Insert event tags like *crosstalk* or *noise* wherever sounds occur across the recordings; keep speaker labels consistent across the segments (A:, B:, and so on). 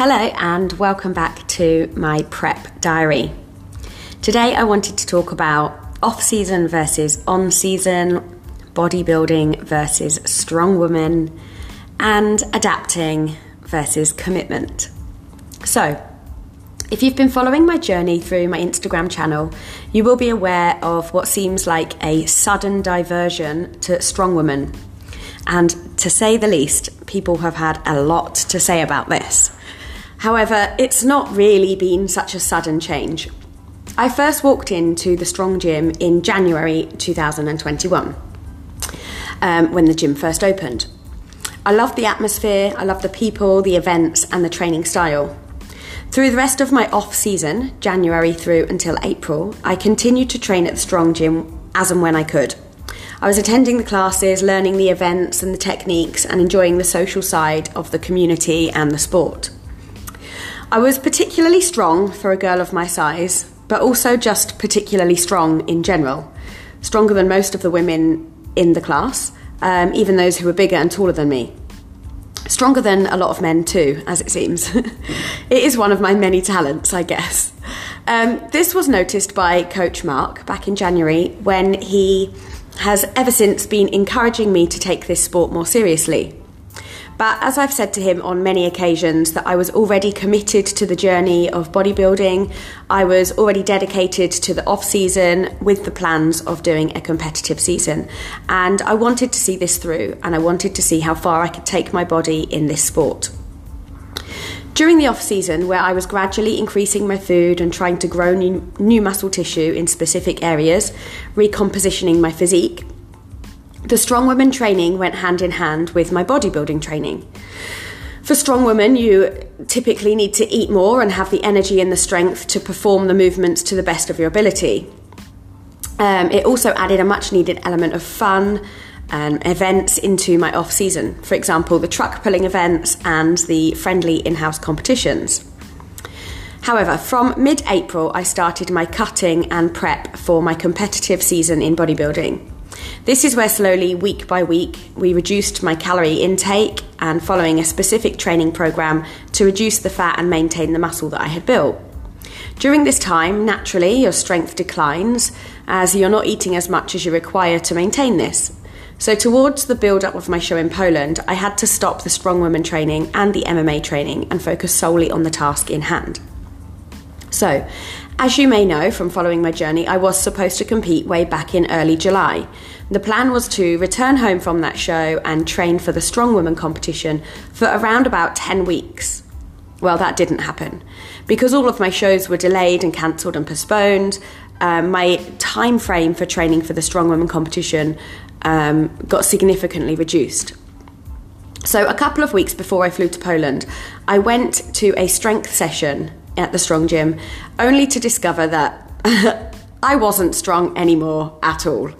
A: Hello, and welcome back to my prep diary. Today, I wanted to talk about off season versus on season, bodybuilding versus strong woman, and adapting versus commitment. So, if you've been following my journey through my Instagram channel, you will be aware of what seems like a sudden diversion to strong woman. And to say the least, people have had a lot to say about this. However, it's not really been such a sudden change. I first walked into the Strong Gym in January 2021 um, when the gym first opened. I loved the atmosphere, I loved the people, the events, and the training style. Through the rest of my off season, January through until April, I continued to train at the Strong Gym as and when I could. I was attending the classes, learning the events and the techniques, and enjoying the social side of the community and the sport. I was particularly strong for a girl of my size, but also just particularly strong in general. Stronger than most of the women in the class, um, even those who were bigger and taller than me. Stronger than a lot of men, too, as it seems. *laughs* it is one of my many talents, I guess. Um, this was noticed by Coach Mark back in January when he has ever since been encouraging me to take this sport more seriously. But as I've said to him on many occasions, that I was already committed to the journey of bodybuilding, I was already dedicated to the off season with the plans of doing a competitive season. And I wanted to see this through and I wanted to see how far I could take my body in this sport. During the off season, where I was gradually increasing my food and trying to grow new, new muscle tissue in specific areas, recompositioning my physique, the strong women training went hand in hand with my bodybuilding training. For strong women, you typically need to eat more and have the energy and the strength to perform the movements to the best of your ability. Um, it also added a much needed element of fun and events into my off season. For example, the truck pulling events and the friendly in house competitions. However, from mid April, I started my cutting and prep for my competitive season in bodybuilding. This is where slowly, week by week, we reduced my calorie intake and following a specific training program to reduce the fat and maintain the muscle that I had built. During this time, naturally, your strength declines as you're not eating as much as you require to maintain this. So, towards the build up of my show in Poland, I had to stop the strong woman training and the MMA training and focus solely on the task in hand. So, as you may know from following my journey, I was supposed to compete way back in early July. The plan was to return home from that show and train for the Strong Woman competition for around about 10 weeks. Well, that didn't happen. Because all of my shows were delayed and cancelled and postponed, um, my time frame for training for the Strong Woman competition um, got significantly reduced. So, a couple of weeks before I flew to Poland, I went to a strength session at the Strong Gym, only to discover that *laughs* I wasn't strong anymore at all.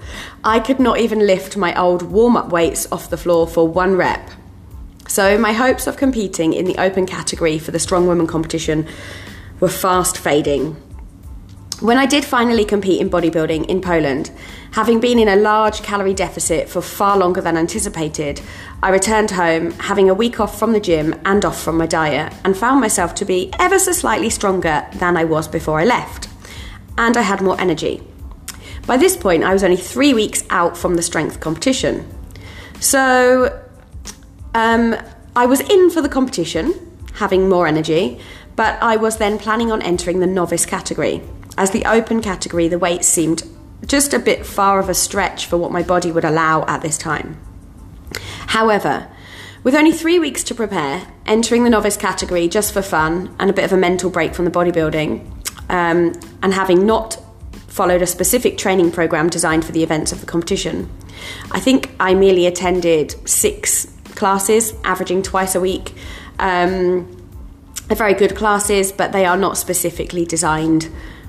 A: I could not even lift my old warm up weights off the floor for one rep. So, my hopes of competing in the open category for the Strong Women competition were fast fading. When I did finally compete in bodybuilding in Poland, having been in a large calorie deficit for far longer than anticipated, I returned home, having a week off from the gym and off from my diet, and found myself to be ever so slightly stronger than I was before I left. And I had more energy. By this point, I was only three weeks out from the strength competition. So um, I was in for the competition, having more energy, but I was then planning on entering the novice category. As the open category, the weight seemed just a bit far of a stretch for what my body would allow at this time. However, with only three weeks to prepare, entering the novice category just for fun and a bit of a mental break from the bodybuilding, um, and having not followed a specific training program designed for the events of the competition, I think I merely attended six classes, averaging twice a week. Um, they're very good classes, but they are not specifically designed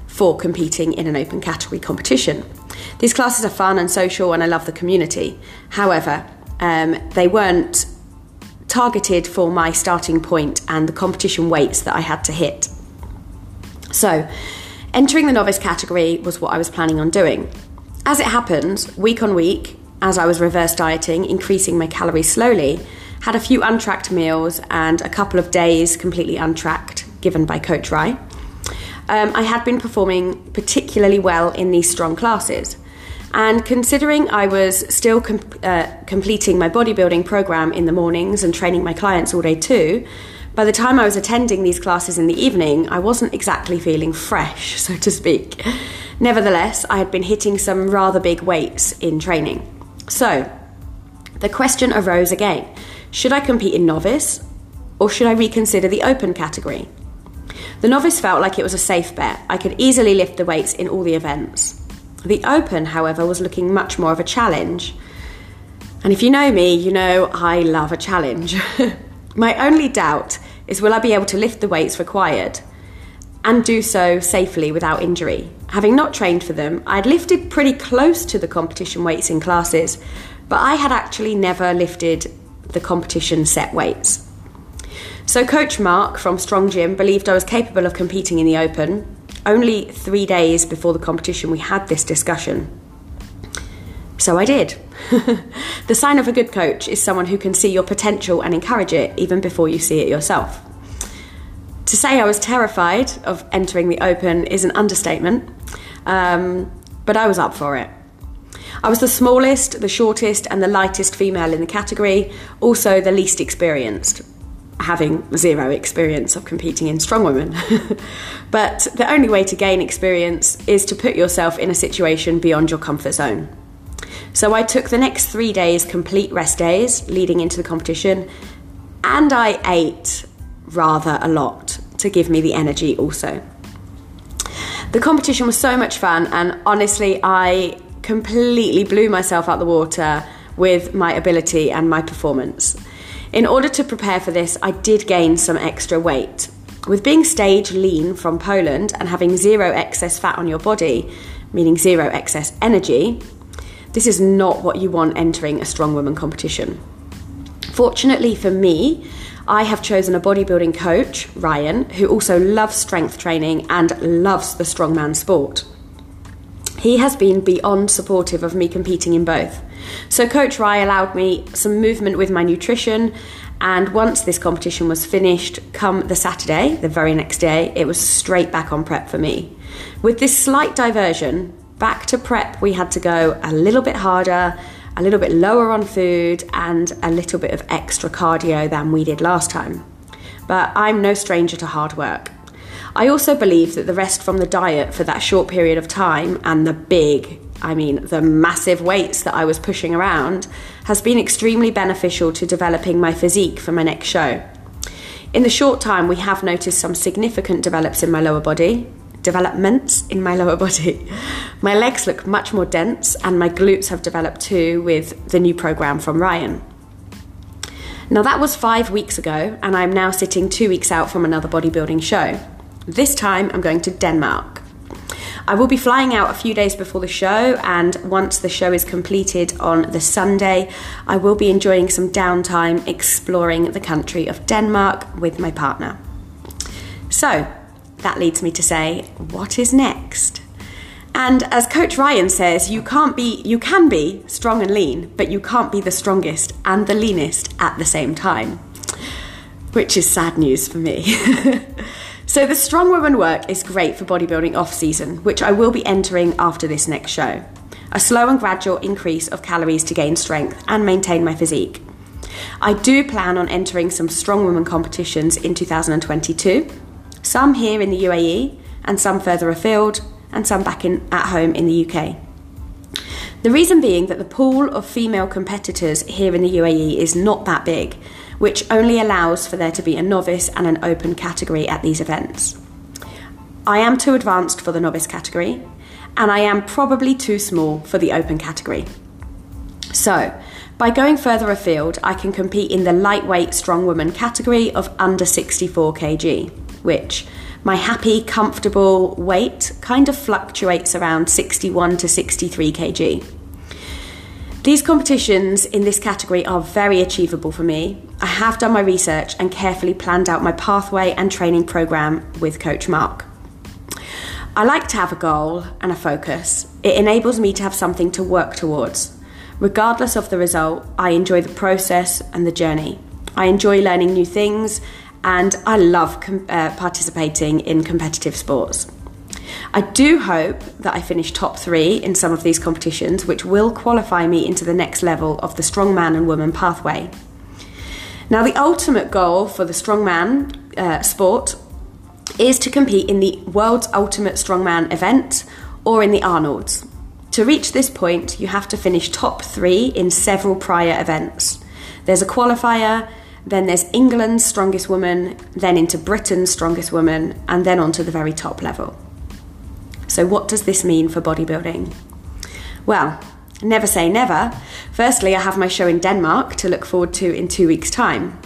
A: for competing in an open category competition. These classes are fun and social, and I love the community. However, um, they weren't targeted for my starting point and the competition weights that I had to hit. So, entering the novice category was what I was planning on doing. As it happened, week on week, as I was reverse dieting, increasing my calories slowly, had a few untracked meals, and a couple of days completely untracked given by Coach Rye. Um, I had been performing particularly well in these strong classes. And considering I was still uh, completing my bodybuilding program in the mornings and training my clients all day too, by the time I was attending these classes in the evening, I wasn't exactly feeling fresh, so to speak. Nevertheless, I had been hitting some rather big weights in training. So, the question arose again should I compete in novice or should I reconsider the open category? The novice felt like it was a safe bet. I could easily lift the weights in all the events. The open, however, was looking much more of a challenge. And if you know me, you know I love a challenge. *laughs* My only doubt is will I be able to lift the weights required and do so safely without injury? Having not trained for them, I'd lifted pretty close to the competition weights in classes, but I had actually never lifted the competition set weights. So, Coach Mark from Strong Gym believed I was capable of competing in the Open. Only three days before the competition, we had this discussion. So I did. *laughs* the sign of a good coach is someone who can see your potential and encourage it even before you see it yourself. To say I was terrified of entering the Open is an understatement, um, but I was up for it. I was the smallest, the shortest, and the lightest female in the category, also the least experienced having zero experience of competing in strong women. *laughs* but the only way to gain experience is to put yourself in a situation beyond your comfort zone. So I took the next three days complete rest days leading into the competition, and I ate rather a lot to give me the energy also. The competition was so much fun, and honestly, I completely blew myself out the water with my ability and my performance. In order to prepare for this, I did gain some extra weight. With being stage lean from Poland and having zero excess fat on your body, meaning zero excess energy, this is not what you want entering a strong woman competition. Fortunately for me, I have chosen a bodybuilding coach, Ryan, who also loves strength training and loves the strongman sport. He has been beyond supportive of me competing in both. So, Coach Rye allowed me some movement with my nutrition. And once this competition was finished, come the Saturday, the very next day, it was straight back on prep for me. With this slight diversion, back to prep, we had to go a little bit harder, a little bit lower on food, and a little bit of extra cardio than we did last time. But I'm no stranger to hard work. I also believe that the rest from the diet for that short period of time and the big, I mean, the massive weights that I was pushing around has been extremely beneficial to developing my physique for my next show. In the short time, we have noticed some significant develops in my lower body, developments in my lower body. *laughs* My legs look much more dense, and my glutes have developed too with the new program from Ryan. Now, that was five weeks ago, and I'm now sitting two weeks out from another bodybuilding show. This time I'm going to Denmark. I will be flying out a few days before the show, and once the show is completed on the Sunday, I will be enjoying some downtime exploring the country of Denmark with my partner. So, that leads me to say, what is next? And as Coach Ryan says, you can't be you can be strong and lean, but you can't be the strongest and the leanest at the same time. Which is sad news for me. *laughs* So the Strong Woman work is great for bodybuilding off season, which I will be entering after this next show. A slow and gradual increase of calories to gain strength and maintain my physique. I do plan on entering some Strong Woman competitions in 2022, some here in the UAE and some further afield, and some back in, at home in the UK. The reason being that the pool of female competitors here in the UAE is not that big, which only allows for there to be a novice and an open category at these events. I am too advanced for the novice category, and I am probably too small for the open category. So, by going further afield, I can compete in the lightweight strong woman category of under 64 kg, which my happy, comfortable weight kind of fluctuates around 61 to 63 kg. These competitions in this category are very achievable for me. I have done my research and carefully planned out my pathway and training program with Coach Mark. I like to have a goal and a focus. It enables me to have something to work towards. Regardless of the result, I enjoy the process and the journey. I enjoy learning new things and I love com- uh, participating in competitive sports. I do hope that I finish top three in some of these competitions, which will qualify me into the next level of the strongman and woman pathway. Now, the ultimate goal for the strongman uh, sport is to compete in the world's ultimate strongman event or in the Arnold's. To reach this point, you have to finish top three in several prior events. There's a qualifier, then there's England's strongest woman, then into Britain's strongest woman, and then on to the very top level. So, what does this mean for bodybuilding? Well, never say never. Firstly, I have my show in Denmark to look forward to in two weeks' time.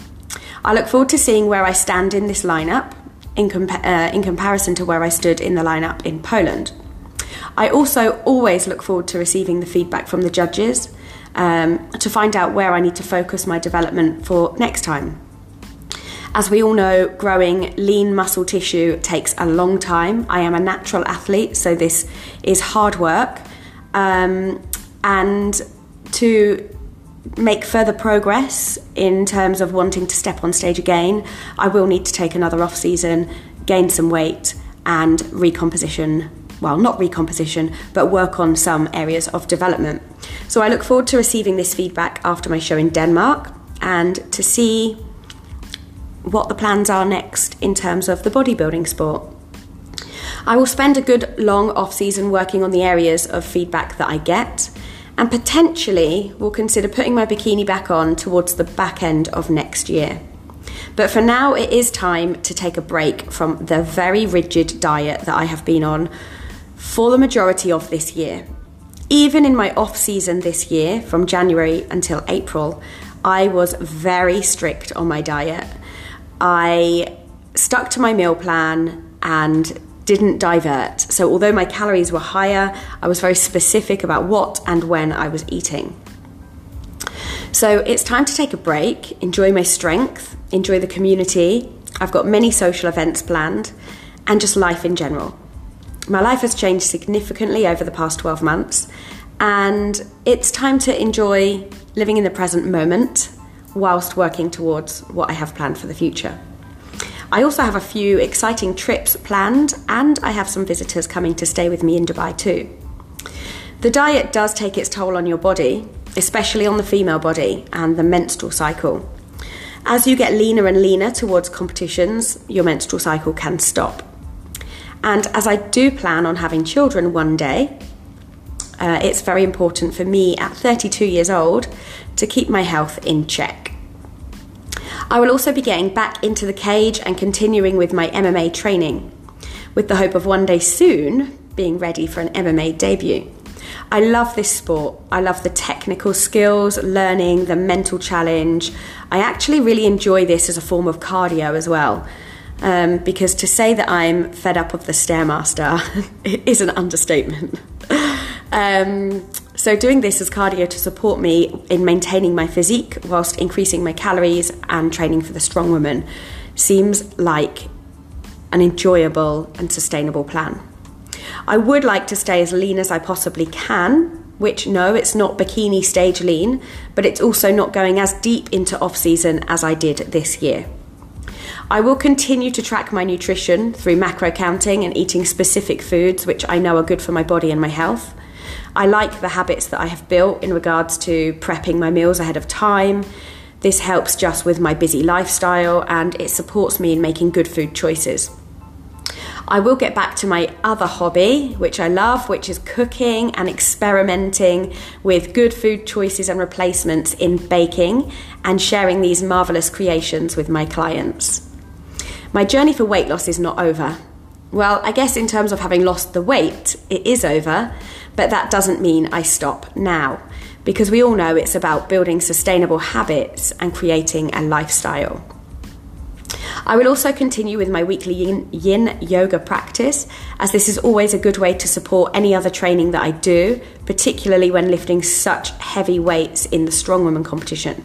A: I look forward to seeing where I stand in this lineup in, compa- uh, in comparison to where I stood in the lineup in Poland. I also always look forward to receiving the feedback from the judges um, to find out where I need to focus my development for next time. As we all know, growing lean muscle tissue takes a long time. I am a natural athlete, so this is hard work. Um, and to make further progress in terms of wanting to step on stage again, I will need to take another off season, gain some weight, and recomposition well, not recomposition, but work on some areas of development. So I look forward to receiving this feedback after my show in Denmark and to see what the plans are next in terms of the bodybuilding sport. I will spend a good long off season working on the areas of feedback that I get and potentially will consider putting my bikini back on towards the back end of next year. But for now, it is time to take a break from the very rigid diet that I have been on for the majority of this year. Even in my off season this year, from January until April, I was very strict on my diet. I stuck to my meal plan and didn't divert. So, although my calories were higher, I was very specific about what and when I was eating. So, it's time to take a break, enjoy my strength, enjoy the community. I've got many social events planned, and just life in general. My life has changed significantly over the past 12 months, and it's time to enjoy living in the present moment whilst working towards what I have planned for the future. I also have a few exciting trips planned, and I have some visitors coming to stay with me in Dubai too. The diet does take its toll on your body, especially on the female body and the menstrual cycle. As you get leaner and leaner towards competitions, your menstrual cycle can stop. And as I do plan on having children one day, uh, it's very important for me at 32 years old to keep my health in check. I will also be getting back into the cage and continuing with my MMA training, with the hope of one day soon being ready for an MMA debut. I love this sport. I love the technical skills, learning, the mental challenge. I actually really enjoy this as a form of cardio as well um, because to say that I'm fed up of the Stairmaster *laughs* is an understatement. *laughs* Um, so, doing this as cardio to support me in maintaining my physique whilst increasing my calories and training for the strong woman seems like an enjoyable and sustainable plan. I would like to stay as lean as I possibly can, which no, it's not bikini stage lean, but it's also not going as deep into off season as I did this year. I will continue to track my nutrition through macro counting and eating specific foods which I know are good for my body and my health. I like the habits that I have built in regards to prepping my meals ahead of time. This helps just with my busy lifestyle and it supports me in making good food choices. I will get back to my other hobby, which I love, which is cooking and experimenting with good food choices and replacements in baking and sharing these marvelous creations with my clients. My journey for weight loss is not over. Well, I guess in terms of having lost the weight, it is over, but that doesn't mean I stop now because we all know it's about building sustainable habits and creating a lifestyle. I will also continue with my weekly yin, yin, yoga practice, as this is always a good way to support any other training that I do, particularly when lifting such heavy weights in the strong woman competition.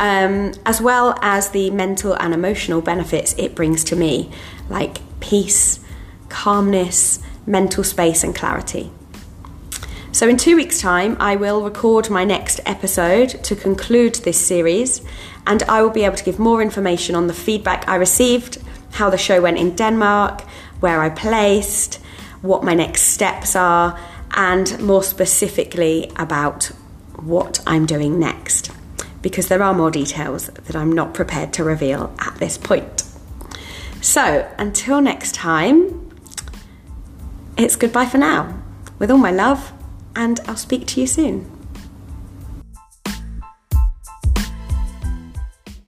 A: Um, as well as the mental and emotional benefits it brings to me, like peace, calmness, mental space, and clarity. So, in two weeks' time, I will record my next episode to conclude this series, and I will be able to give more information on the feedback I received, how the show went in Denmark, where I placed, what my next steps are, and more specifically about what I'm doing next, because there are more details that I'm not prepared to reveal at this point. So, until next time, it's goodbye for now, with all my love, and I'll speak to you soon.